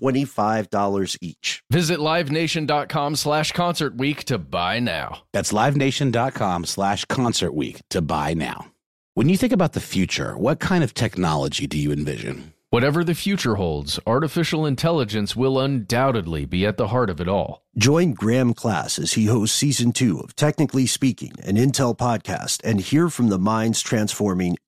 $25 each. Visit livenation.com slash concert week to buy now. That's livenation.com slash concert week to buy now. When you think about the future, what kind of technology do you envision? Whatever the future holds, artificial intelligence will undoubtedly be at the heart of it all. Join Graham Class as he hosts season two of Technically Speaking, an Intel podcast, and hear from the minds transforming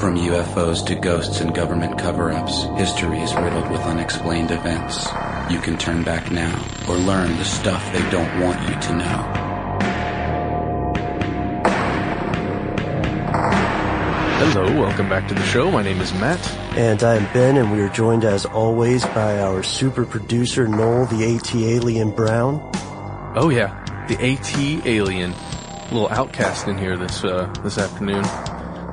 From UFOs to ghosts and government cover ups, history is riddled with unexplained events. You can turn back now or learn the stuff they don't want you to know. Hello, welcome back to the show. My name is Matt. And I'm Ben, and we are joined as always by our super producer, Noel, the AT Alien Brown. Oh yeah, the AT alien, little outcast in here this uh, this afternoon.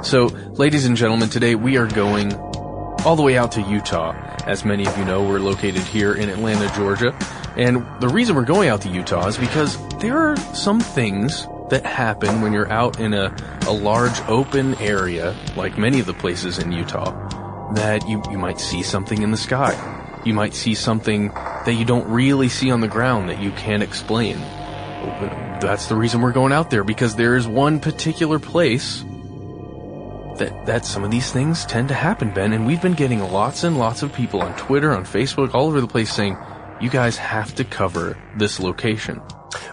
So, ladies and gentlemen, today we are going all the way out to Utah. As many of you know, we're located here in Atlanta, Georgia, and the reason we're going out to Utah is because there are some things that happen when you're out in a, a large open area, like many of the places in Utah, that you, you might see something in the sky. You might see something that you don't really see on the ground that you can't explain. That's the reason we're going out there because there is one particular place that that some of these things tend to happen, Ben, and we've been getting lots and lots of people on Twitter, on Facebook, all over the place saying, "You guys have to cover this location."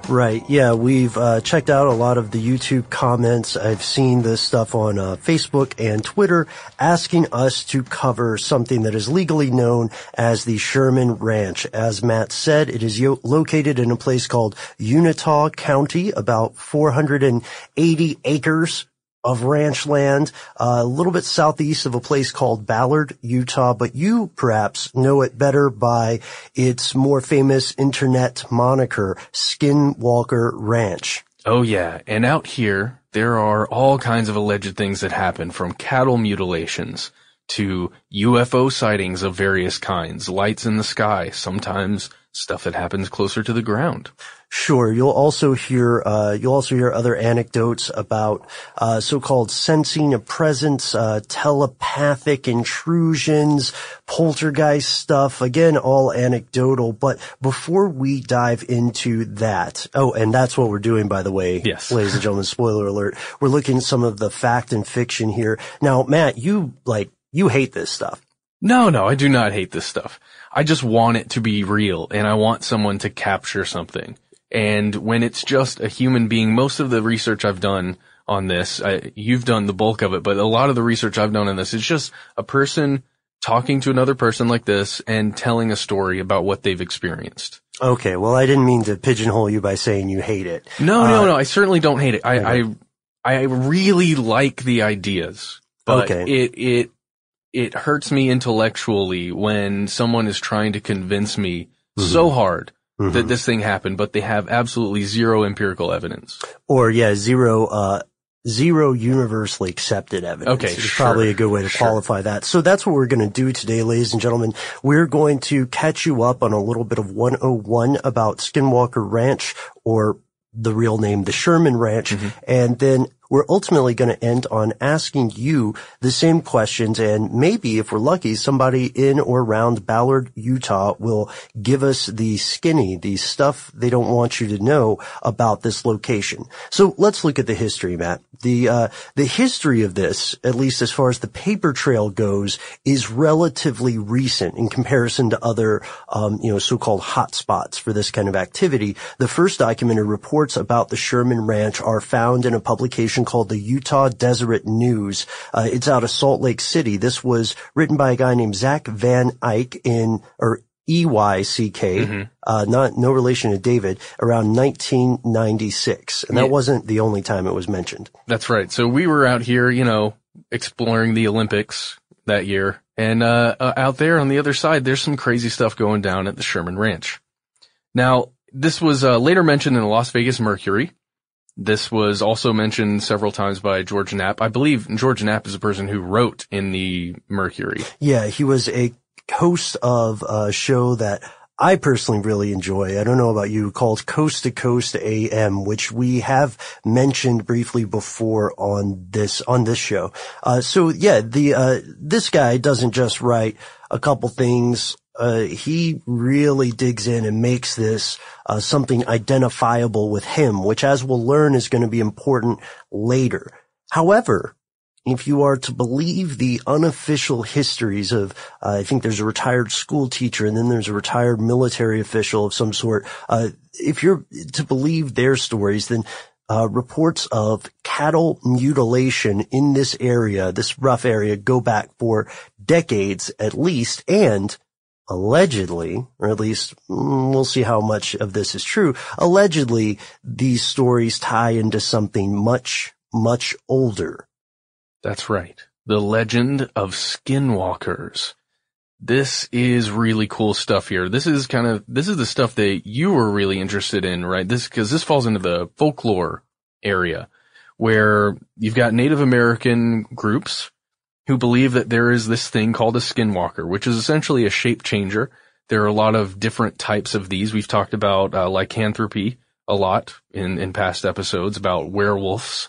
Right. Yeah, we've uh, checked out a lot of the YouTube comments. I've seen this stuff on uh, Facebook and Twitter asking us to cover something that is legally known as the Sherman Ranch. As Matt said, it is yo- located in a place called Uintah County, about 480 acres of ranch land, uh, a little bit southeast of a place called Ballard, Utah, but you perhaps know it better by its more famous internet moniker, Skinwalker Ranch. Oh yeah, and out here there are all kinds of alleged things that happen from cattle mutilations to UFO sightings of various kinds, lights in the sky, sometimes stuff that happens closer to the ground. Sure. You'll also hear uh, you'll also hear other anecdotes about uh, so-called sensing a presence, uh, telepathic intrusions, poltergeist stuff. Again, all anecdotal. But before we dive into that, oh, and that's what we're doing, by the way, Yes. ladies and gentlemen. Spoiler alert: we're looking at some of the fact and fiction here. Now, Matt, you like you hate this stuff. No, no, I do not hate this stuff. I just want it to be real and I want someone to capture something. And when it's just a human being, most of the research I've done on this, I, you've done the bulk of it, but a lot of the research I've done on this is just a person talking to another person like this and telling a story about what they've experienced. Okay, well, I didn't mean to pigeonhole you by saying you hate it. No, no, Uh, no, I certainly don't hate it. I, I, I really like the ideas, but Okay. it, it, it hurts me intellectually when someone is trying to convince me so hard that this thing happened, but they have absolutely zero empirical evidence. Or yeah, zero, uh, zero universally accepted evidence. Okay, is sure, probably a good way to sure. qualify that. So that's what we're going to do today, ladies and gentlemen. We're going to catch you up on a little bit of 101 about Skinwalker Ranch or the real name, the Sherman Ranch. Mm-hmm. And then we're ultimately going to end on asking you the same questions. And maybe if we're lucky, somebody in or around Ballard, Utah will give us the skinny, the stuff they don't want you to know about this location. So let's look at the history, Matt. The, uh, the history of this, at least as far as the paper trail goes, is relatively recent in comparison to other, um, you know, so-called hotspots for this kind of activity. The first documented reports about the Sherman Ranch are found in a publication called the Utah Deseret News. Uh, it's out of Salt Lake City. This was written by a guy named Zach Van Eyck in, or E-Y-C-K, uh, not, no relation to David, around 1996. And that Yeah. wasn't the only time it was mentioned. That's right. So we were out here, you know, exploring the Olympics that year. And, uh, uh, out there on the other side, there's some crazy stuff going down at the Sherman Ranch. Now, this was, uh, later mentioned in the Las Vegas Mercury. This was also mentioned several times by George Knapp. I believe George Knapp is a person who wrote in the Mercury. Yeah, he was a host of a show that I personally really enjoy. I don't know about you, called Coast to Coast AM, which we have mentioned briefly before on this, on this show. Uh, so yeah, the, uh, this guy doesn't just write a couple things. Uh, he really digs in and makes this, uh, something identifiable with him, which as we'll learn is going to be important later. However, if you are to believe the unofficial histories of, uh, I think there's a retired school teacher and then there's a retired military official of some sort. Uh, if you're to believe their stories, then uh, reports of cattle mutilation in this area, this rough area, go back for decades at least, and allegedly, or at least mm, we'll see how much of this is true. Allegedly, these stories tie into something much, much older. That's right. The legend of skinwalkers. This is really cool stuff here. This is kind of, this is the stuff that you were really interested in, right? This, cause this falls into the folklore area where you've got Native American groups who believe that there is this thing called a skinwalker, which is essentially a shape changer. There are a lot of different types of these. We've talked about uh, lycanthropy a lot in, in past episodes about werewolves.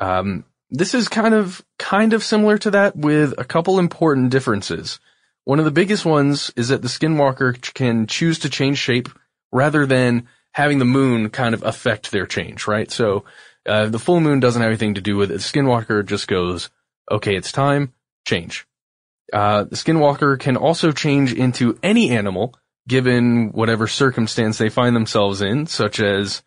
Um, this is kind of, kind of similar to that with a couple important differences. One of the biggest ones is that the skinwalker can choose to change shape rather than having the moon kind of affect their change, right? So, uh, the full moon doesn't have anything to do with it. The skinwalker just goes, okay, it's time, change. Uh, the skinwalker can also change into any animal given whatever circumstance they find themselves in, such as,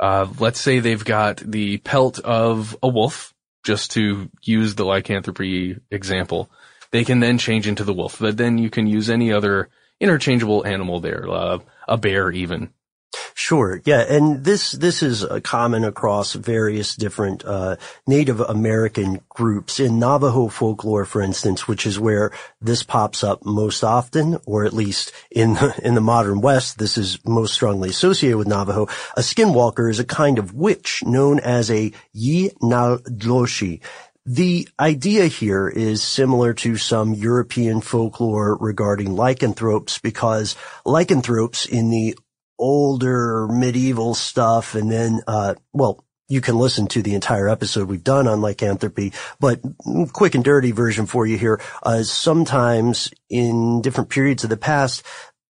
uh, let's say they've got the pelt of a wolf, just to use the lycanthropy example. They can then change into the wolf, but then you can use any other interchangeable animal there, uh, a bear even. Sure. Yeah. And this, this is uh, common across various different, uh, Native American groups in Navajo folklore, for instance, which is where this pops up most often, or at least in, the- in the modern West, this is most strongly associated with Navajo. A skinwalker is a kind of witch known as a Yi-na-dloshi. The idea here is similar to some European folklore regarding lycanthropes because lycanthropes in the older medieval stuff and then, uh, well, you can listen to the entire episode we've done on lycanthropy, but quick and dirty version for you here. Uh, sometimes in different periods of the past,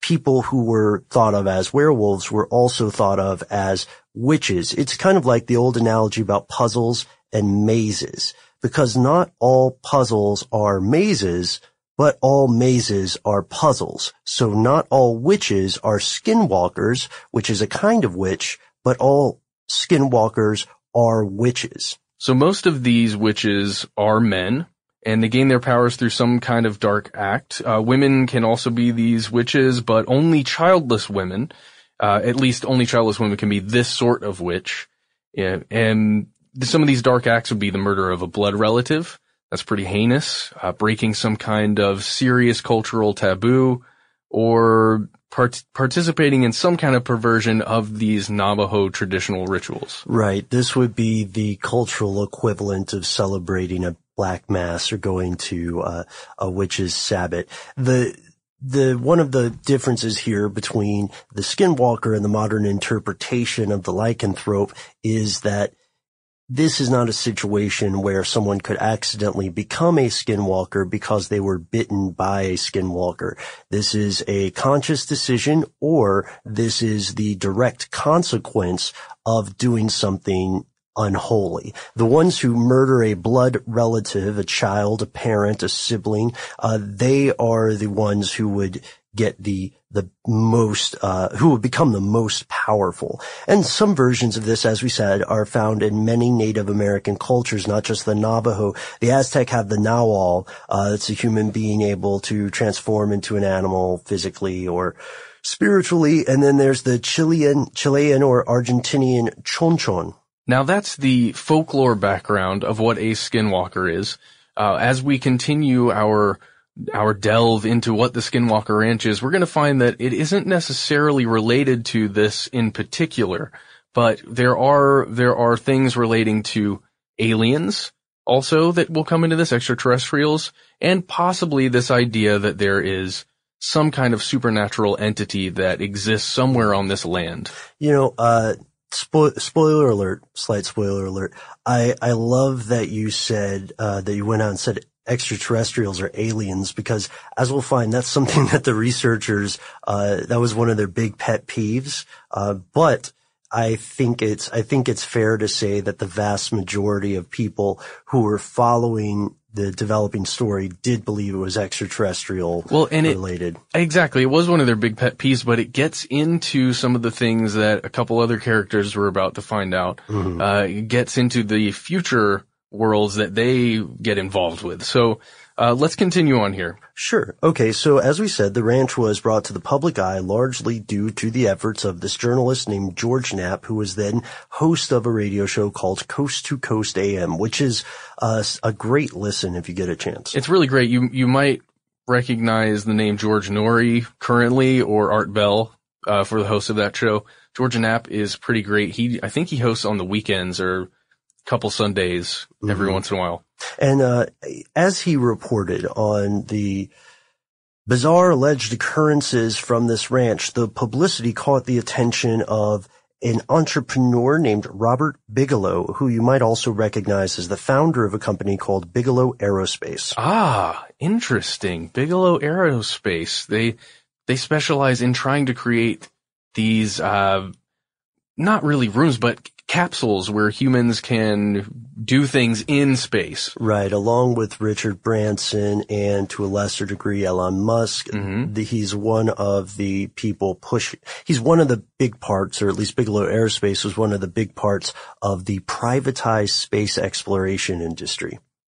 people who were thought of as werewolves were also thought of as witches. It's kind of like the old analogy about puzzles and mazes because not all puzzles are mazes, but all mazes are puzzles. So not all witches are skinwalkers, which is a kind of witch, but all skinwalkers are witches. So most of these witches are men, and they gain their powers through some kind of dark act. Uh, women can also be these witches, but only childless women, uh, at least only childless women can be this sort of witch. Yeah, and some of these dark acts would be the murder of a blood relative. That's pretty heinous, uh, breaking some kind of serious cultural taboo, or part- participating in some kind of perversion of these Navajo traditional rituals. Right. This would be the cultural equivalent of celebrating a black mass or going to uh, a witch's sabbat. The the one of the differences here between the skinwalker and the modern interpretation of the lycanthrope is that this is not a situation where someone could accidentally become a skinwalker because they were bitten by a skinwalker. This is a conscious decision or this is the direct consequence of doing something unholy. The ones who murder a blood relative, a child, a parent, a sibling, uh, they are the ones who would get the the most uh, who would become the most powerful. And some versions of this, as we said, are found in many Native American cultures, not just the Navajo. The Aztec have the Nahual. Uh, it's a human being able to transform into an animal physically or spiritually. And then there's the Chilean, Chilean or Argentinian Chonchon. Now that's the folklore background of what a skinwalker is. Uh, as we continue our our delve into what the Skinwalker Ranch is, we're going to find that it isn't necessarily related to this in particular, but there are, there are things relating to aliens also that will come into this, extraterrestrials, and possibly this idea that there is some kind of supernatural entity that exists somewhere on this land. You know, uh, Spo- spoiler alert, slight spoiler alert. I, I love that you said, uh, that you went out and said extraterrestrials or aliens because as we'll find that's something that the researchers uh, that was one of their big pet peeves uh, but I think it's I think it's fair to say that the vast majority of people who were following the developing story did believe it was extraterrestrial well, and related. It, exactly. It was one of their big pet peeves, but it gets into some of the things that a couple other characters were about to find out. Mm-hmm. Uh, it gets into the future worlds that they get involved with. So uh, let's continue on here. Sure. Okay. So as we said, the ranch was brought to the public eye largely due to the efforts of this journalist named George Knapp, who was then host of a radio show called Coast to Coast AM, which is uh, a great listen if you get a chance. It's really great. You you might recognize the name George Noory currently or Art Bell uh, for the host of that show. George Knapp is pretty great. He I think he hosts on the weekends or couple Sundays every mm-hmm. once in a while. And uh, as he reported on the bizarre alleged occurrences from this ranch, the publicity caught the attention of an entrepreneur named Robert Bigelow, who you might also recognize as the founder of a company called Bigelow Aerospace. Ah, interesting. Bigelow Aerospace. They they specialize in trying to create these uh not really rooms, but capsules where humans can do things in space. Right, along with Richard Branson and to a lesser degree Elon Musk. Mm-hmm. The, he's one of the people push. He's one of the big parts, or at least Bigelow Aerospace was one of the big parts of the privatized space exploration industry.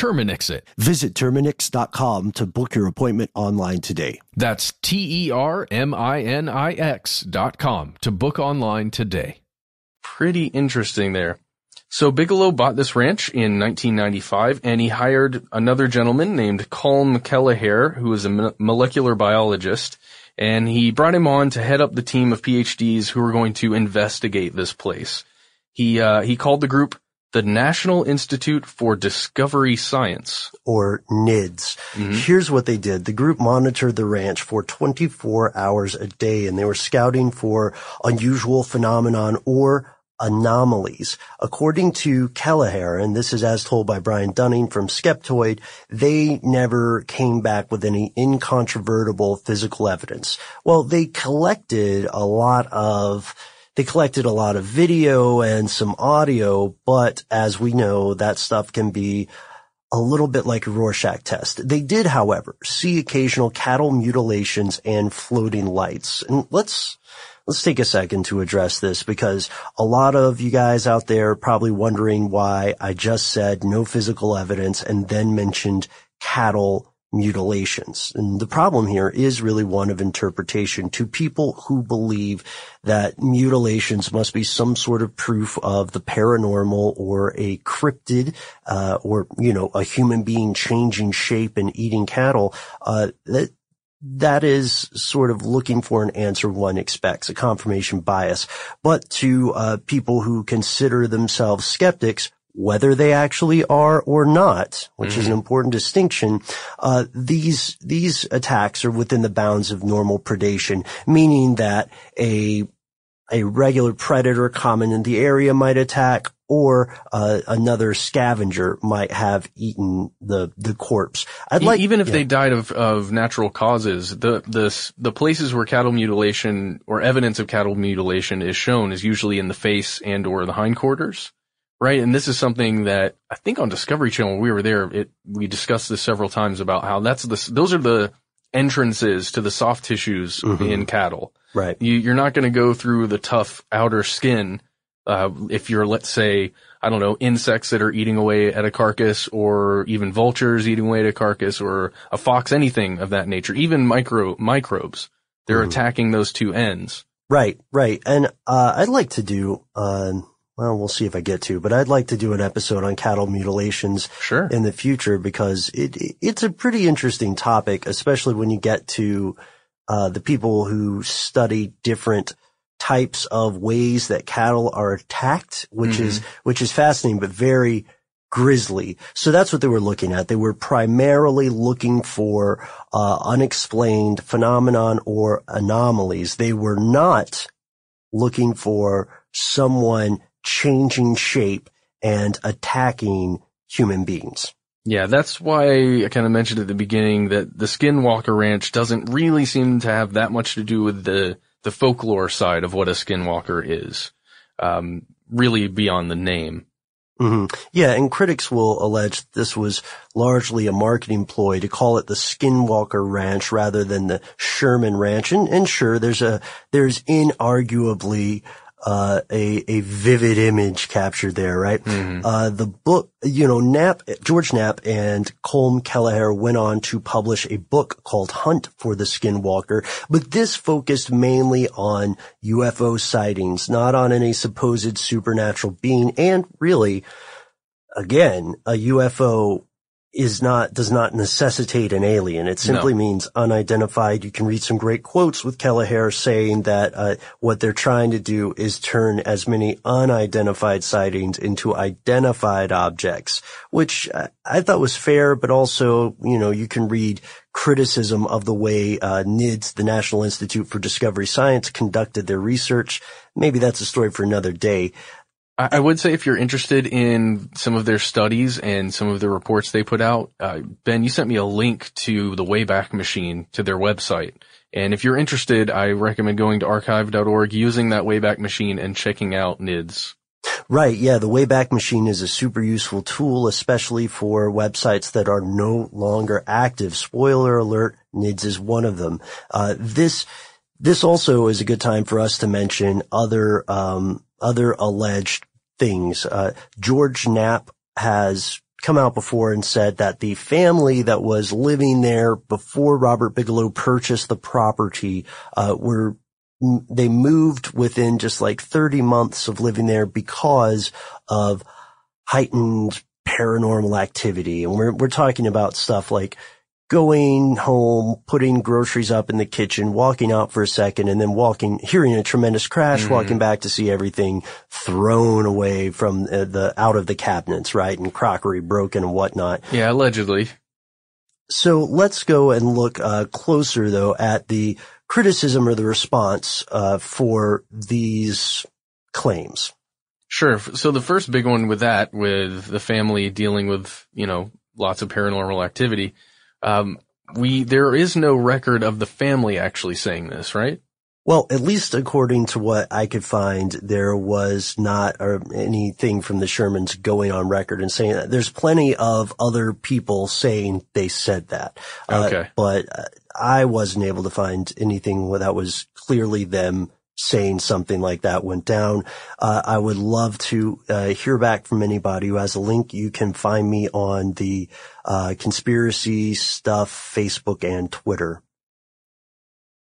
Terminix it. Visit Terminix.com to book your appointment online today. That's T E R M I N I X dot com to book online today. Pretty interesting there. So Bigelow bought this ranch in 1995 and he hired another gentleman named Colm Kelleher, who is a molecular biologist, and he brought him on to head up the team of PhDs who were going to investigate this place. He, uh, he called the group the National Institute for Discovery Science. or NIDS. Mm-hmm. Here's what they did. The group monitored the ranch for 24 hours a day and they were scouting for unusual phenomenon or anomalies. According to Kelleher, and this is as told by Brian Dunning from Skeptoid, they never came back with any incontrovertible physical evidence. Well, they collected a lot of they collected a lot of video and some audio, but as we know, that stuff can be a little bit like a Rorschach test. They did, however, see occasional cattle mutilations and floating lights. And let's, let's take a second to address this because a lot of you guys out there probably wondering why I just said no physical evidence and then mentioned cattle mutilations. And the problem here is really one of interpretation to people who believe that mutilations must be some sort of proof of the paranormal or a cryptid, uh, or, you know, a human being changing shape and eating cattle. Uh, that, that is sort of looking for an answer one expects, a confirmation bias. But to uh, people who consider themselves skeptics, whether they actually are or not, which is an important distinction, uh, these these attacks are within the bounds of normal predation, meaning that a a regular predator common in the area might attack, or uh, another scavenger might have eaten the the corpse. I'd like even if yeah. they died of, of natural causes, the, the, the places where cattle mutilation or evidence of cattle mutilation is shown is usually in the face and or the hindquarters. Right. And this is something that I think on Discovery Channel, when we were there, it, we discussed this several times about how that's the, those are the entrances to the soft tissues in cattle. right. You, you're not going to go through the tough outer skin, uh, if you're, let's say, I don't know, insects that are eating away at a carcass or even vultures eating away at a carcass or a fox, anything of that nature, even micro, microbes. They're attacking those two ends. Right, right. And uh, I'd like to do, uh, well, we'll see if I get to, but I'd like to do an episode on cattle mutilations Sure. in the future because it, it- it's a pretty interesting topic, especially when you get to uh, the people who study different types of ways that cattle are attacked, which is which is fascinating, but very grisly. So that's what they were looking at. They were primarily looking for uh, unexplained phenomenon or anomalies. They were not looking for someone changing shape and attacking human beings. Yeah, that's why I kind of mentioned at the beginning that the Skinwalker Ranch doesn't really seem to have that much to do with the the folklore side of what a Skinwalker is. Um, really beyond the name. Mm-hmm. Yeah, and critics will allege this was largely a marketing ploy to call it the Skinwalker Ranch rather than the Sherman Ranch. And, and sure, there's a there's inarguably uh, a a vivid image captured there, right? Mm-hmm. Uh, the book, you know, Knapp, George Knapp and Colm Kelleher went on to publish a book called Hunt for the Skinwalker, but this focused mainly on UFO sightings, not on any supposed supernatural being, and really, again, a UFO is not, does not necessitate an alien. It simply no. means unidentified. You can read some great quotes with Kelleher saying that, uh, what they're trying to do is turn as many unidentified sightings into identified objects, which I thought was fair, but also, you know, you can read criticism of the way, uh, NIDS, the National Institute for Discovery Science, conducted their research. Maybe that's a story for another day. I would say if you're interested in some of their studies and some of the reports they put out, uh, Ben, you sent me a link to the Wayback Machine to their website. And if you're interested, I recommend going to archive.org, using that Wayback Machine and checking out NIDS. Right. Yeah. The Wayback Machine is a super useful tool, especially for websites that are no longer active. Spoiler alert, NIDS is one of them. Uh, this, this also is a good time for us to mention other, um, other alleged things. Uh, George Knapp has come out before and said that the family that was living there before Robert Bigelow purchased the property, uh, were they moved within just like 30 months of living there because of heightened paranormal activity. And we're, we're talking about stuff like going home, putting groceries up in the kitchen, walking out for a second, and then walking, hearing a tremendous crash, mm-hmm. walking back to see everything thrown away from uh, the, out of the cabinets, right? And crockery broken and whatnot. Yeah, allegedly. So let's go and look uh, closer though at the criticism or the response uh, for these claims. Sure. So the first big one with that, with the family dealing with, you know, lots of paranormal activity, um, we, there is no record of the family actually saying this, right? Well, at least according to what I could find, there was not anything from the Shermans going on record and saying that. There's plenty of other people saying they said that. Uh, okay. Uh, but I wasn't able to find anything that was clearly them saying something like that went down. Uh, I would love to uh, hear back from anybody who has a link. You can find me on the uh, conspiracy stuff, Facebook and Twitter.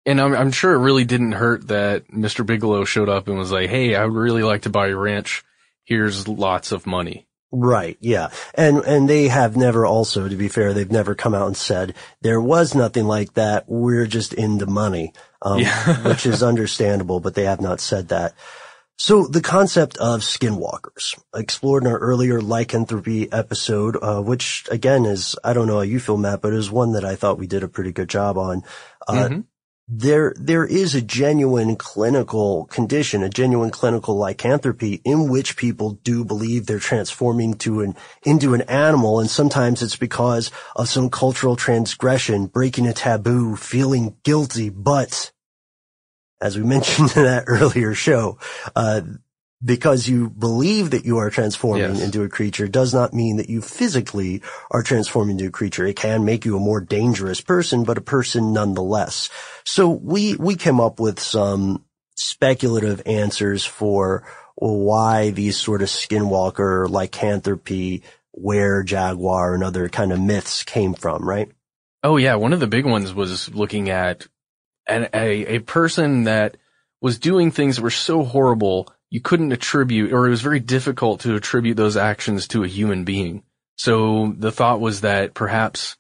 And I'm, I'm sure it really didn't hurt that Mr. Bigelow showed up and was like, "Hey, I would really like to buy a ranch. Here's lots of money." Right. Yeah. And, and they have never also, to be fair, they've never come out and said there was nothing like that. We're just into money, um, yeah. which is understandable, but they have not said that. So the concept of skinwalkers explored in our earlier lycanthropy episode, uh, which again is, I don't know how you feel, Matt, but it is one that I thought we did a pretty good job on. Uh, mm-hmm there, there is a genuine clinical condition, a genuine clinical lycanthropy in which people do believe they're transforming to an, into an animal. And sometimes it's because of some cultural transgression, breaking a taboo, feeling guilty. But as we mentioned in that earlier show, uh, because you believe that you are transforming yes. into a creature does not mean that you physically are transforming into a creature. It can make you a more dangerous person, but a person nonetheless. So we, we came up with some speculative answers for why these sort of skinwalker, lycanthropy, were jaguar and other kind of myths came from, right? Oh yeah. One of the big ones was looking at an, a, a person that was doing things that were so horrible you couldn't attribute, or it was very difficult to attribute those actions to a human being. So the thought was that perhaps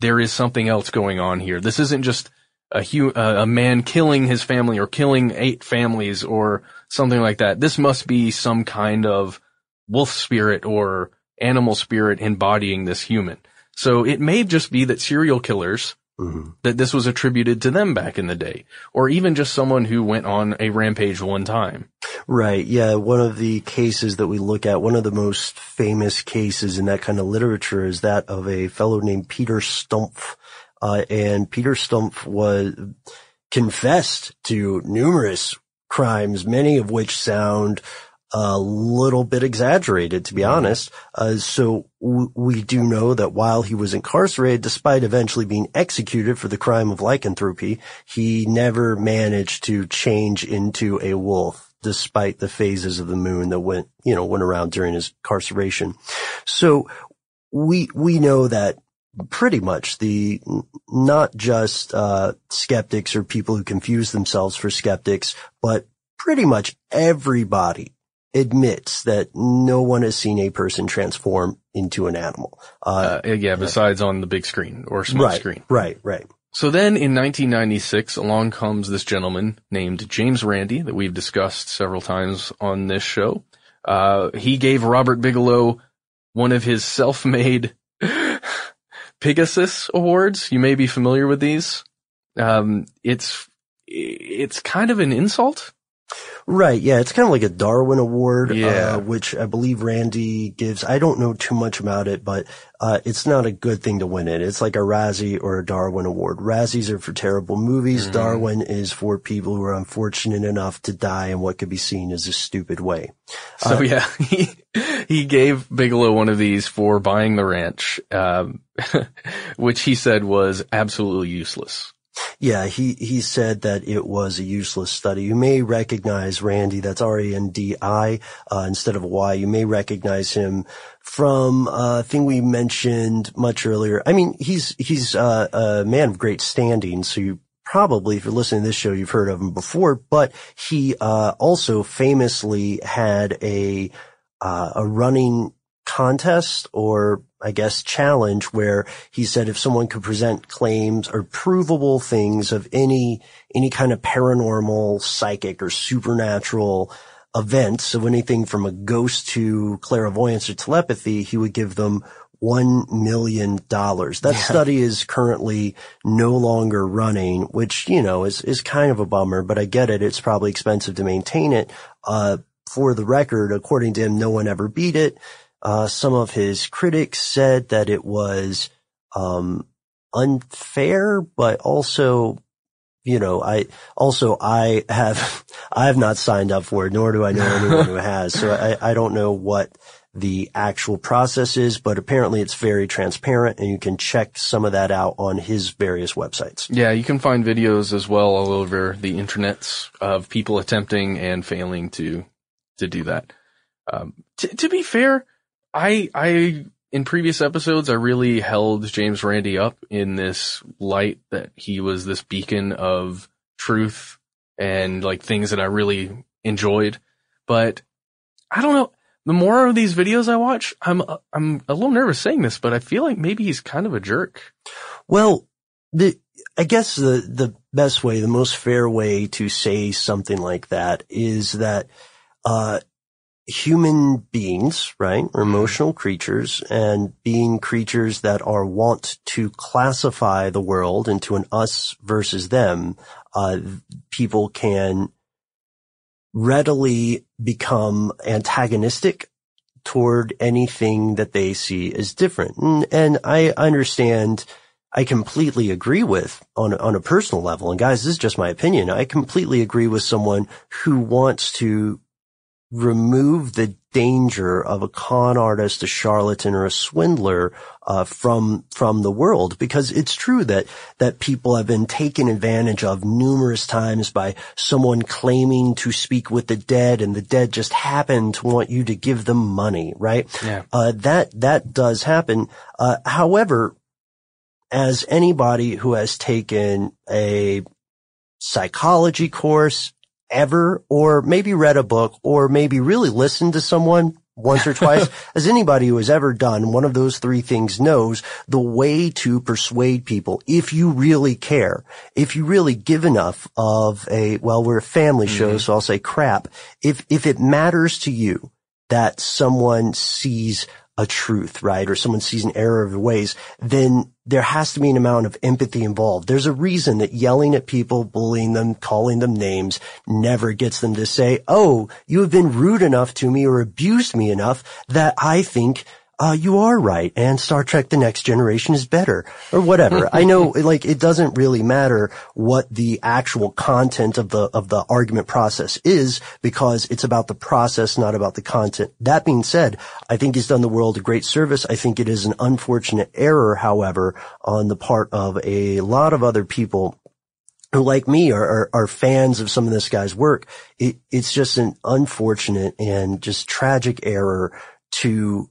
there is something else going on here. This isn't just a hu- a man killing his family or killing eight families or something like that. This must be some kind of wolf spirit or animal spirit embodying this human. So it may just be that serial killers Mm-hmm. That this was attributed to them back in the day, or even just someone who went on a rampage one time. Right. Yeah. One of the cases that we look at, one of the most famous cases in that kind of literature is that of a fellow named Peter Stumpf. Uh, and Peter Stumpf was confessed to numerous crimes, many of which sound a little bit exaggerated, to be honest. Uh, so w- we do know that while he was incarcerated, despite eventually being executed for the crime of lycanthropy, he never managed to change into a wolf despite the phases of the moon that went, you know, went around during his incarceration. So we, we know that pretty much the, not just, uh, skeptics or people who confuse themselves for skeptics, but pretty much everybody admits that no one has seen a person transform into an animal. Uh, uh, yeah, besides on the big screen or small right, screen. Right, right. So then in 1996, along comes this gentleman named James Randi that we've discussed several times on this show. Uh, he gave Robert Bigelow one of his self-made Pigasus Awards. You may be familiar with these. Um, it's, it's kind of an insult Right. Yeah. It's kind of like a Darwin Award, uh, yeah. uh, which I believe Randi gives. I don't know too much about it, but, uh, it's not a good thing to win it. It's like a Razzie or a Darwin Award. Razzies are for terrible movies. Mm-hmm. Darwin is for people who are unfortunate enough to die in what could be seen as a stupid way. So uh, yeah, he, he gave Bigelow one of these for buying the ranch, um, which he said was absolutely useless. Yeah, he, he said that it was a useless study. You may recognize Randi, that's R-A-N-D-I, uh, instead of Y. You may recognize him from uh, a thing we mentioned much earlier. I mean, he's, he's uh, a man of great standing, so you probably, if you're listening to this show, you've heard of him before, but he, uh, also famously had a, uh, a running contest or I guess challenge where he said if someone could present claims or provable things of any, any kind of paranormal, psychic or supernatural events, so anything from a ghost to clairvoyance or telepathy, he would give them one million dollars. That yeah. study is currently no longer running, which, you know, is, is kind of a bummer, but I get it. It's probably expensive to maintain it. Uh, for the record, according to him, no one ever beat it. Uh, some of his critics said that it was, um, unfair, but also, you know, I, also I have, I have not signed up for it, nor do I know anyone who has. So I, I don't know what the actual process is, but apparently it's very transparent and you can check some of that out on his various websites. Yeah, you can find videos as well all over the internets of people attempting and failing to, to do that. Um, t- to be fair, I, I, in previous episodes, I really held James Randi up in this light that he was this beacon of truth and like things that I really enjoyed. But I don't know. The more of these videos I watch, I'm, I'm a little nervous saying this, but I feel like maybe he's kind of a jerk. Well, the, I guess the, the best way, the most fair way to say something like that is that, uh, human beings, right, We're emotional creatures and being creatures that are wont to classify the world into an us versus them, uh, people can readily become antagonistic toward anything that they see as different. And, and I understand, I completely agree with on, on a personal level. And guys, this is just my opinion. I completely agree with someone who wants to remove the danger of a con artist, a charlatan, or a swindler uh, from from the world, because it's true that that people have been taken advantage of numerous times by someone claiming to speak with the dead, and the dead just happen to want you to give them money, right? Yeah. Uh, that that does happen. Uh, however, as anybody who has taken a psychology course, ever, or maybe read a book, or maybe really listened to someone once or twice, as anybody who has ever done one of those three things knows, the way to persuade people, if you really care, if you really give enough of a, well, we're a family show, mm-hmm. so I'll say crap. If, if it matters to you that someone sees a truth, right? Or someone sees an error of ways, then there has to be an amount of empathy involved. There's a reason that yelling at people, bullying them, calling them names never gets them to say, Oh, you have been rude enough to me or abused me enough that I think uh, you are right, and Star Trek The Next Generation is better, or whatever. I know, like, it doesn't really matter what the actual content of the, of the argument process is, because it's about the process, not about the content. That being said, I think he's done the world a great service. I think it is an unfortunate error, however, on the part of a lot of other people who like me are, are, are, fans of some of this guy's work. It, it's just an unfortunate and just tragic error to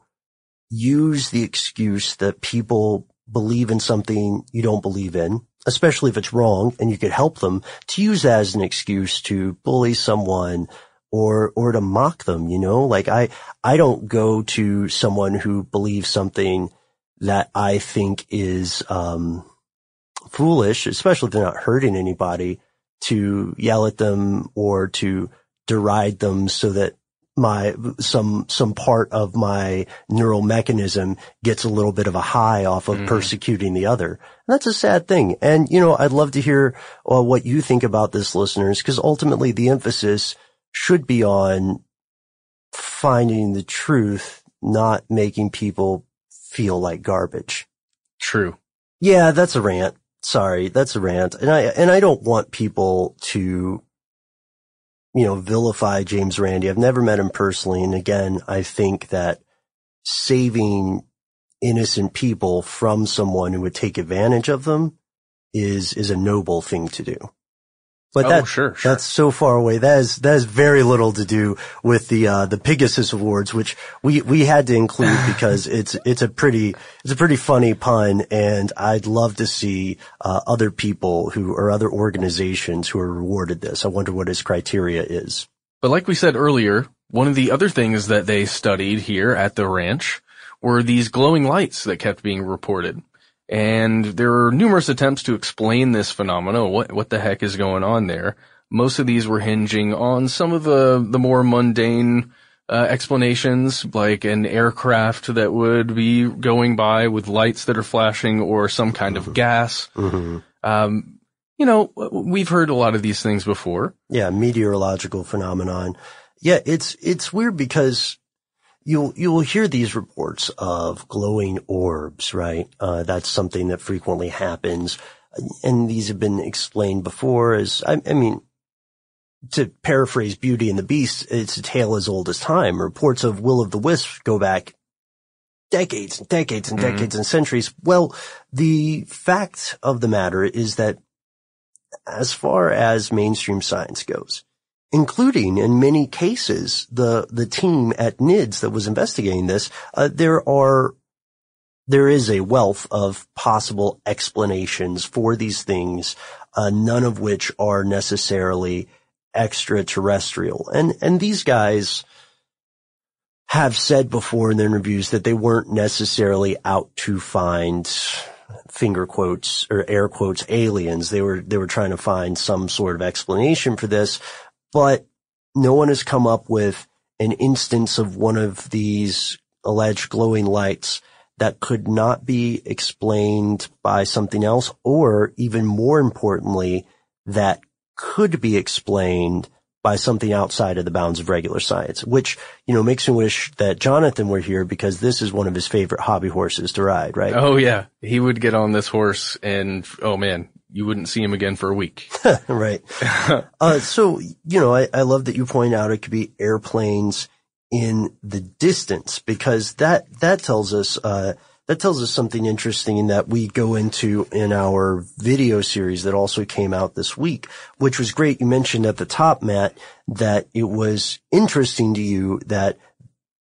use the excuse that people believe in something you don't believe in, especially if it's wrong and you could help them to use that as an excuse to bully someone or, or to mock them, you know, like I, I don't go to someone who believes something that I think is, um, foolish, especially if they're not hurting anybody to yell at them or to deride them so that my some some part of my neural mechanism gets a little bit of a high off of mm-hmm. persecuting the other. And that's a sad thing. And you know, I'd love to hear uh, what you think about this, listeners, because ultimately the emphasis should be on finding the truth, not making people feel like garbage. True. Yeah, that's a rant. Sorry, that's a rant. And I and I don't want people to you know, vilify James Randi. I've never met him personally. And again, I think that saving innocent people from someone who would take advantage of them is, is a noble thing to do. But oh, that, sure, sure. that's so far away. That is, that has very little to do with the, uh, the Pigasus Awards, which we, we had to include because it's, it's a pretty, it's a pretty funny pun. And I'd love to see, uh, other people who, or other organizations who are rewarded this. I wonder what his criteria is. But like we said earlier, one of the other things that they studied here at the ranch were these glowing lights that kept being reported. And there are numerous attempts to explain this phenomenon. What, what the heck is going on there? Most of these were hinging on some of the, the more mundane, uh, explanations, like an aircraft that would be going by with lights that are flashing or some kind mm-hmm. of gas. Mm-hmm. Um, you know, we've heard a lot of these things before. Yeah, meteorological phenomenon. Yeah, it's, it's weird because you'll you'll hear these reports of glowing orbs, right? Uh, that's something that frequently happens, and these have been explained before as I, I, mean. To paraphrase Beauty and the Beast, it's a tale as old as time. Reports of Will of the Wisp go back decades and decades and mm-hmm. decades and centuries. Well, the fact of the matter is that as far as mainstream science goes, including in many cases the the team at NIDS that was investigating this. Uh, there are there is a wealth of possible explanations for these things, uh, none of which are necessarily extraterrestrial. And and these guys have said before in their interviews that they weren't necessarily out to find finger quotes or air quotes aliens. They were they were trying to find some sort of explanation for this but no one has come up with an instance of one of these alleged glowing lights that could not be explained by something else or even more importantly, that could be explained by something outside of the bounds of regular science, which, you know, makes me wish that Jonathan were here because this is one of his favorite hobby horses to ride, right? Oh yeah. He would get on this horse and, oh man, you wouldn't see him again for a week. right. uh, so, you know, I, I love that you point out it could be airplanes in the distance because that, that tells us, uh, that tells us something interesting in that we go into in our video series that also came out this week, which was great. You mentioned at the top, Matt, that it was interesting to you that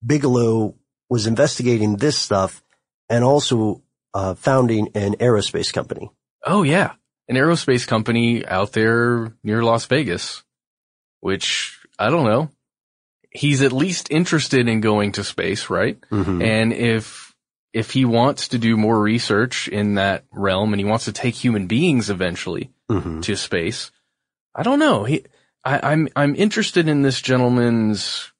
Bigelow was investigating this stuff and also uh, founding an aerospace company. Oh yeah an aerospace company out there near Las Vegas, which I don't know. He's at least interested in going to space, right? Mm-hmm. And if, if he wants to do more research in that realm and he wants to take human beings eventually mm-hmm. to space, I don't know. He, I, I'm, I'm interested in this gentleman's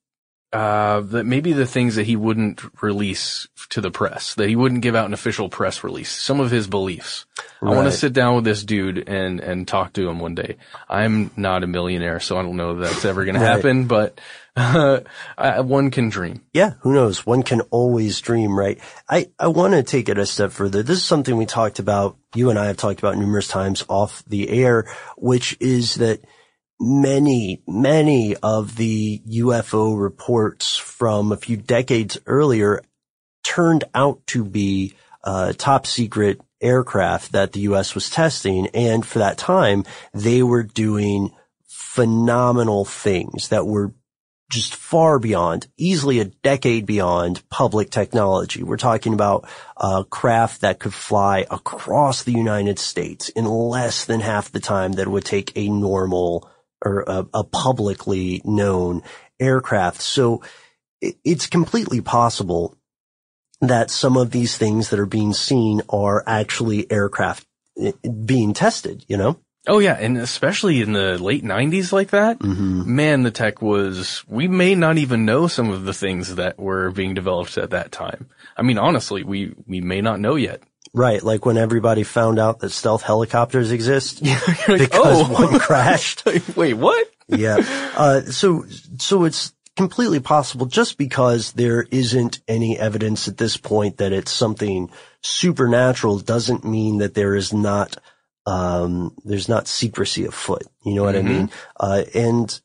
uh, that maybe the things that he wouldn't release to the press, that he wouldn't give out an official press release, some of his beliefs. I want to sit down with this dude and, and talk to him one day. I'm not a millionaire, so I don't know if that's ever going Right. to happen, but, uh, I, one can dream. Yeah, who knows? One can always dream, right? I, I want to take it a step further. This is something we talked about, you and I have talked about numerous times off the air, which is that many, many of the UFO reports from a few decades earlier turned out to be uh, top secret aircraft that the U.S. was testing. And for that time, they were doing phenomenal things that were just far beyond, easily a decade beyond public technology. We're talking about a craft that could fly across the United States in less than half the time that it would take a normal or a, a publicly known aircraft. So it, it's completely possible that some of these things that are being seen are actually aircraft eh, being tested, you know? Oh yeah, and especially in the late '90s, like that, Mm-hmm. man, the tech was. We may not even know some of the things that were being developed at that time. I mean, honestly, we we may not know yet. Right, like when everybody found out that stealth helicopters exist like, because oh. one crashed. Wait, what? yeah. Uh, so, so it's completely possible just because there isn't any evidence at this point that it's something supernatural doesn't mean that there is not, um, there's not secrecy afoot. You know what I mean? Uh, and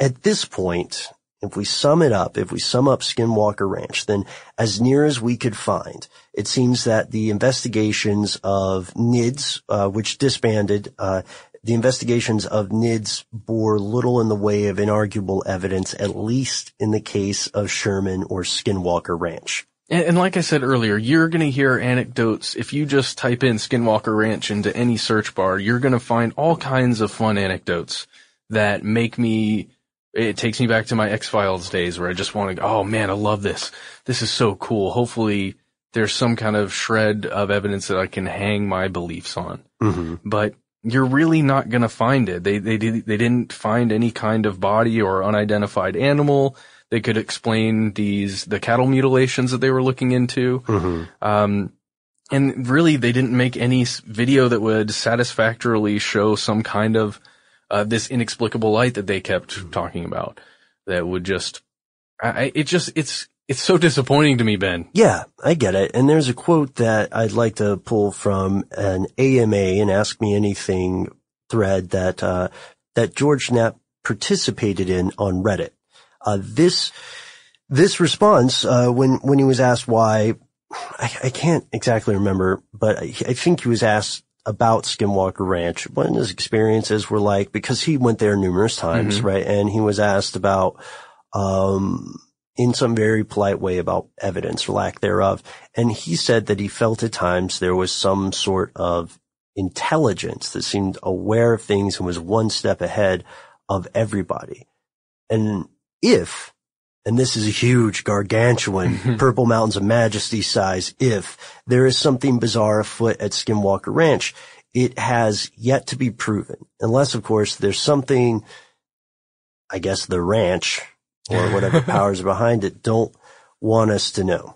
at this point, if we sum it up, if we sum up Skinwalker Ranch, then as near as we could find, it seems that the investigations of NIDS, uh, which disbanded, uh, the investigations of NIDS bore little in the way of inarguable evidence, at least in the case of Sherman or Skinwalker Ranch. And, and like I said earlier, you're going to hear anecdotes. If you just type in Skinwalker Ranch into any search bar, you're going to find all kinds of fun anecdotes that make me. It takes me back to my X Files days where I just want to. go, Oh man, I love this. This is so cool. Hopefully, there's some kind of shred of evidence that I can hang my beliefs on. But you're really not going to find it. They they did, they didn't find any kind of body or unidentified animal. They could explain these the cattle mutilations that they were looking into. Um, and really, they didn't make any video that would satisfactorily show some kind of uh, this inexplicable light that they kept talking about. That would just, I, I- it just, it's it's so disappointing to me, Ben. Yeah, I get it. And there's a quote that I'd like to pull from an AMA and Ask Me Anything thread that, uh, that George Knapp participated in on Reddit. Uh, this, this response, uh, when, when he was asked why, I, I can't exactly remember, but I, I think he was asked about Skinwalker Ranch, what his experiences were like, because he went there numerous times, right? And he was asked about, um, in some very polite way about evidence or lack thereof. And he said that he felt at times there was some sort of intelligence that seemed aware of things and was one step ahead of everybody. And if, and this is a huge gargantuan Purple Mountains of Majesty size, if there is something bizarre afoot at Skinwalker Ranch, it has yet to be proven. Unless, of course, there's something, I guess the ranch or whatever powers are behind it don't want us to know.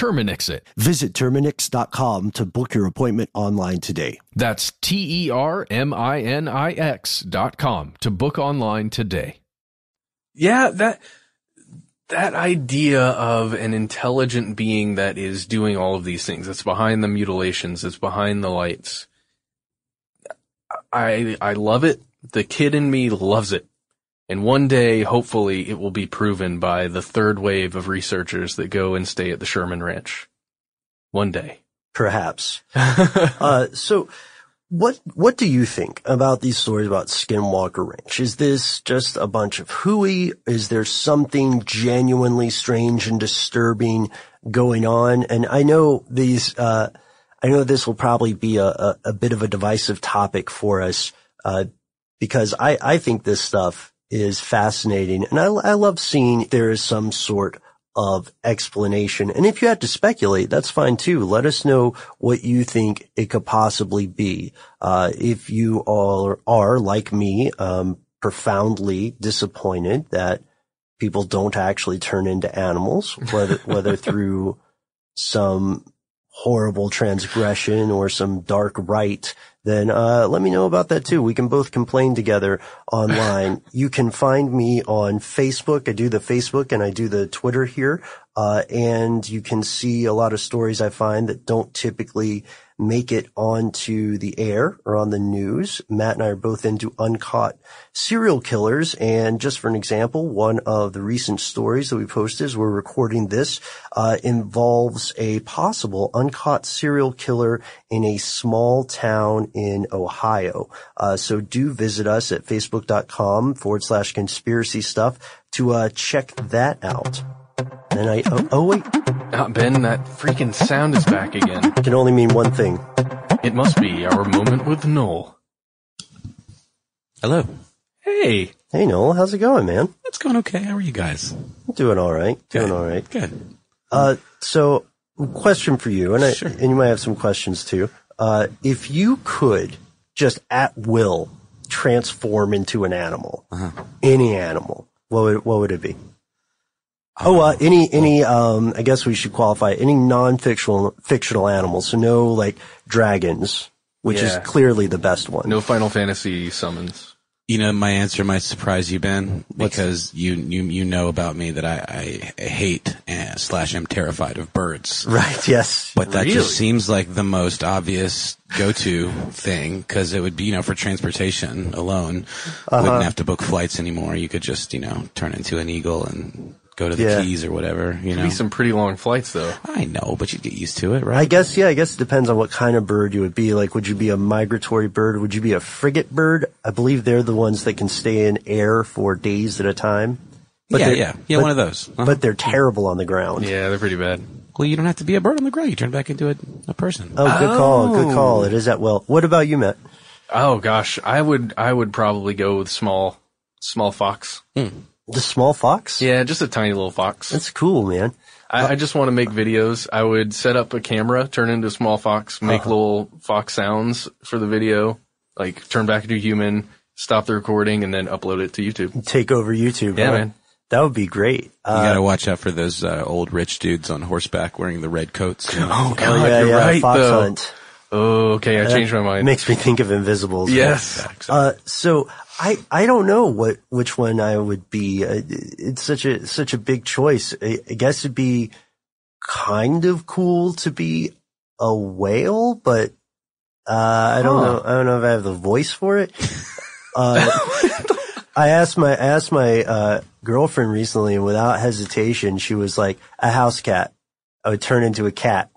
Terminix it. Visit Terminix.com to book your appointment online today. That's T E R M I N I X dot com to book online today. Yeah, that that idea of an intelligent being that is doing all of these things, that's behind the mutilations, that's behind the lights. I I love it. The kid in me loves it. And one day, hopefully, it will be proven by the third wave of researchers that go and stay at the Sherman Ranch. One day. Perhaps. uh, so what, what do you think about these stories about Skinwalker Ranch? Is this just a bunch of hooey? Is there something genuinely strange and disturbing going on? And I know these, uh, I know this will probably be a, a, a bit of a divisive topic for us, uh, because I, I think this stuff is fascinating. And I, I love seeing there is some sort of explanation. And if you had to speculate, that's fine too. Let us know what you think it could possibly be. Uh, if you all are, like me, um, profoundly disappointed that people don't actually turn into animals, whether, whether through some horrible transgression or some dark rite then uh, let me know about that too. We can both complain together online. you can find me on Facebook. I do the Facebook and I do the Twitter here. Uh, and you can see a lot of stories I find that don't typically make it onto the air or on the news. Matt and I are both into uncaught serial killers. And just for an example, one of the recent stories that we posted as we're recording this, uh, involves a possible uncaught serial killer in a small town in Ohio. Uh, so do visit us at facebook.com forward slash conspiracy stuff to, uh, check that out. And I, oh, oh wait. Ah, Ben, that freaking sound is back again. It can only mean one thing. It must be our moment with Noel. Hello. Hey, Hey Noel, how's it going, man? It's going okay. How are you guys? Doing all right. Doing Good. all right. Good. Uh, so question for you, and I, Sure. and you might have some questions too. Uh, if you could just at will transform into an animal, Uh-huh. any animal, what would, what would it be? Oh, uh, any, any, um, I guess we should qualify any non-fictional, fictional animals. So no like dragons, which Yeah. is clearly the best one. no Final Fantasy summons. You know, my answer might surprise you, Ben, because you you you know about me that I, I hate uh, slash am terrified of birds. Right. Yes. But that Really? just seems like the most obvious go-to thing because it would be, you know, for transportation alone. Uh-huh. Wouldn't have to book flights anymore. You could just, you know, turn into an eagle and go to the Yeah. Keys or whatever. You know, Be some pretty long flights though. I know, but you'd get used to it, right? I guess, yeah, I guess it depends on what kind of bird you would be. Like, would you be a migratory bird? Would you be a frigate bird? I believe they're the ones that can stay in air for days at a time. But yeah, they're- yeah, yeah, but- one of those. Uh-huh. But they're terrible on the ground. Yeah, they're pretty bad. well, you don't have to be a bird on the ground. You turn back into a, a person. Oh, good call. Good call. It is that well. What about you, Matt? Oh gosh, I would I would probably go with small small fox. The small fox? Yeah, just a tiny little fox. That's cool, man. I, I just want to make videos. I would set up a camera, turn into a small fox, make little fox sounds for the video, like turn back into a human, stop the recording, and then upload it to YouTube. Take over YouTube. Yeah, huh? man. That would be great. You Uh, gotta watch out for those uh, old rich dudes on horseback wearing the red coats. you know? Oh oh, god, yeah, you're yeah. right fox though. hunt. Oh, okay, I changed my mind. Makes me think of Invisibles. yes. Uh, so I, I don't know what, which one I would be. Uh, it's such a, such a big choice. I, I guess it'd be kind of cool to be a whale, but, uh, I don't Huh. know. I don't know if I have the voice for it. Uh, I asked my, I asked my, uh, girlfriend recently and without hesitation, she was like, a house cat. I would turn into a cat.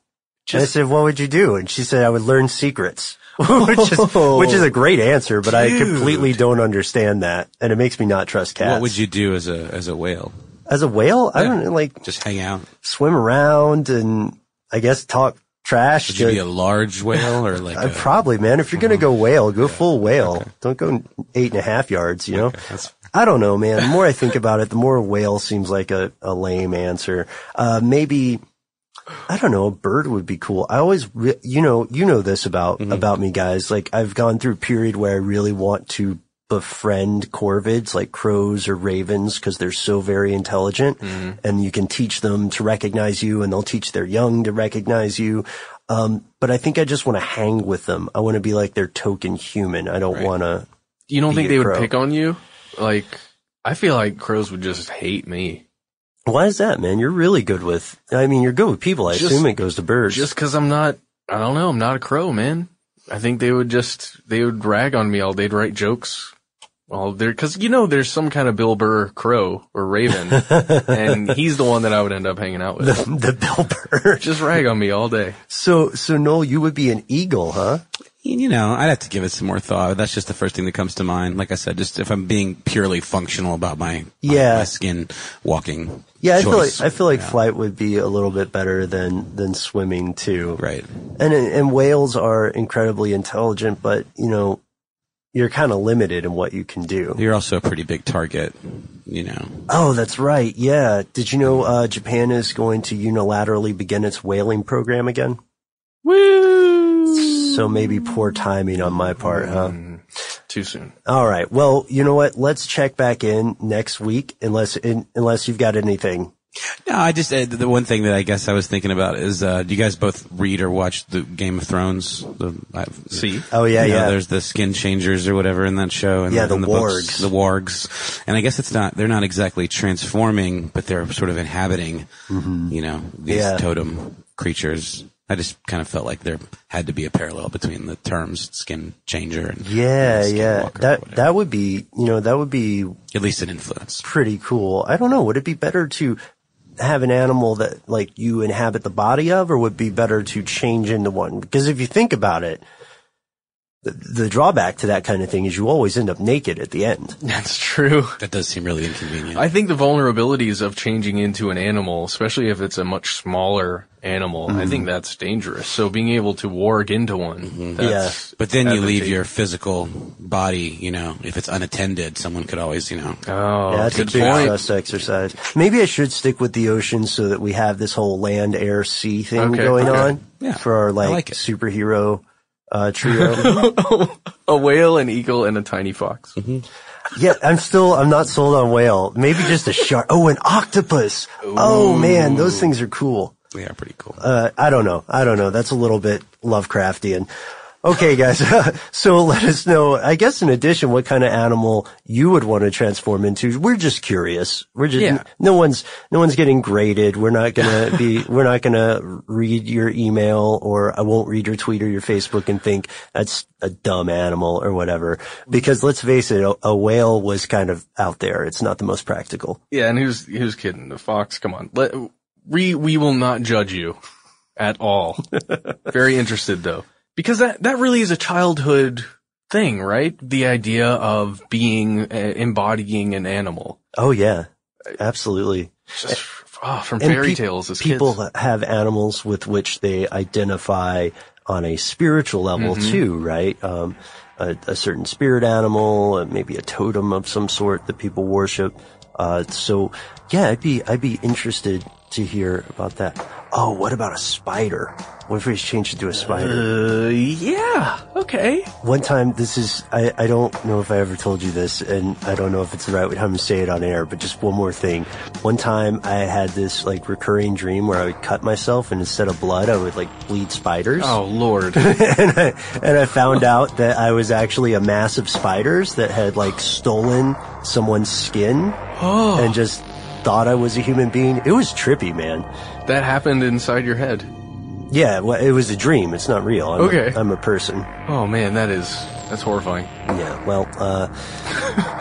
And I said, what would you do? And she said, I would learn secrets. which is, which is a great answer, but I completely don't understand that. And it makes me not trust cats. What would you do as a as a whale? As a whale? I Yeah. don't know, like Just hang out? swim around and I guess talk trash. Would to- you be a large whale or like Uh, a, probably, man. If you're going to go whale, go full whale. Don't go eight and a half yards, you know? that's- I don't know, man. The more I think about it, the more whale seems like a, a lame answer. Uh, maybe, I don't know, a bird would be cool. I always, re- you know, you know this about, about me guys. Like I've gone through a period where I really want to befriend corvids like crows or ravens because they're so very intelligent and you can teach them to recognize you and they'll teach their young to recognize you. Um, but I think I just want to hang with them. I want to be like their token human. I don't Right. want to. You don't think they would pick on you? Like, I feel like crows would just hate me. Why is that, man? You're really good with, I mean, you're good with people. I Just- assume it goes to birds. Just cause I'm not, I don't know, I'm not a crow, man. I think they would just, they would rag on me all day, write jokes all there, cause you know, there's some kind of Bill Burr crow or raven, and he's the one that I would end up hanging out with. the, the Bill Burr. Just rag on me all day. So, so Noel, you would be an eagle, huh? You know, I'd have to give it some more thought. That's just the first thing that comes to mind. Like I said, just if I'm being purely functional about my my- Yeah. my, skin walking. Yeah, I feel like. I feel like Yeah. flight would be a little bit better than than swimming too. Right. And and whales are incredibly intelligent, but you know, you're kind of limited in what you can do. You're also a pretty big target. You know. Oh, that's right. Yeah. Did you know uh, Japan is going to unilaterally begin its whaling program again? Woo! So maybe poor timing on my part, huh? Mm, too soon. All right. Well, you know what? Let's check back in next week, unless in, unless you've got anything. No, I just uh, the one thing that I guess I was thinking about is, uh, do you guys both read or watch the Game of Thrones? The I've, See? Oh yeah, you know, yeah. There's the skin changers or whatever in that show. And Yeah, the and books, wargs. the wargs. And I guess it's not, they're not exactly transforming, but they're sort of inhabiting, you know, these Mm-hmm. Yeah. totem creatures. I just kind of felt like there had to be a parallel between the terms skin changer and Yeah, and yeah. That that would be, you know, that would be at least an influence. pretty cool. I don't know. Would it be better to have an animal that like you inhabit the body of, or would it be better to change into one? Because if you think about it, the, the drawback to that kind of thing is you always end up naked at the end. That's true. That does seem really inconvenient. I think the vulnerabilities of changing into an animal, especially if it's a much smaller animal, I think mm-hmm. that's dangerous. So being able to warg into one, mm-hmm. that's but then you leave your physical body, you know, if it's unattended, someone could always, you know, Oh, yeah, that's a big point. trust exercise. Maybe I should stick with the ocean so that we have this whole land, air, sea thing Okay, going okay. on Yeah, for our like, like superhero uh, trio. a whale, an eagle, and a tiny fox. Yeah, I'm still, I'm not sold on whale. Maybe just a shark. Oh, an octopus. Oh man, those things are cool. they are pretty cool. Uh, I don't know. I don't know. That's a little bit Lovecraftian. Okay, guys. so let us know, I guess in addition, what kind of animal you would want to transform into. We're just curious. We're just, Yeah. no one's, no one's getting graded. We're not going to be, we're not going to read your email or I won't read your tweet or your Facebook and think that's a dumb animal or whatever. Because let's face it, a, a whale was kind of out there. It's not the most practical. Yeah, and who's who's kidding? The fox. Come on. Let we we will not judge you at all. Very interested though, because that that really is a childhood thing, right? The idea of being uh, embodying an animal. Oh yeah, absolutely. Just ah, from fairy peop- tales as people kids. have animals with which they identify on a spiritual level Mhm. too, right? Um, a, a certain spirit animal, uh, maybe a totem of some sort that people worship. Uh, so yeah, I'd be, I'd be interested to hear about that. Oh, what about a spider? What if we changed it to a spider? Uh, yeah. Okay. One time, this is, I, I don't know if I ever told you this, and I don't know if it's the right time to say it on air, but just one more thing. One time I had this like recurring dream where I would cut myself and instead of blood, I would like bleed spiders. Oh lord. and, I, and I found out that I was actually a mass of spiders that had like stolen someone's skin Oh. and just thought I was a human being. It was trippy, man. that happened inside your head. Yeah, well, it was a dream. It's not real. I'm Okay. A, I'm a person. Oh man, that is that's horrifying. Yeah, well, uh,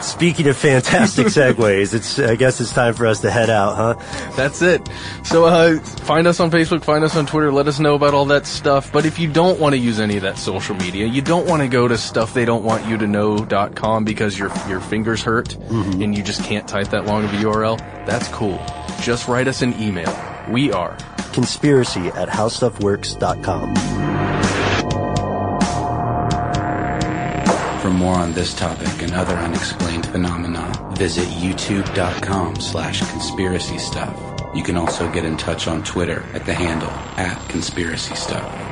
speaking of fantastic segues, it's, I guess it's time for us to head out, huh? That's it. So uh, find us on Facebook, find us on Twitter, let us know about all that stuff. But if you don't want to use any of that social media, you don't want to go to stuff they don't want you to know.com because your your fingers hurt and you just can't type that long of a URL, that's cool. Just write us an email. We are Conspiracy at howstuffworks.com. more on this topic and other unexplained phenomena, visit youtube.com slash conspiracy stuff. You can also get in touch on Twitter at the handle at conspiracy stuff.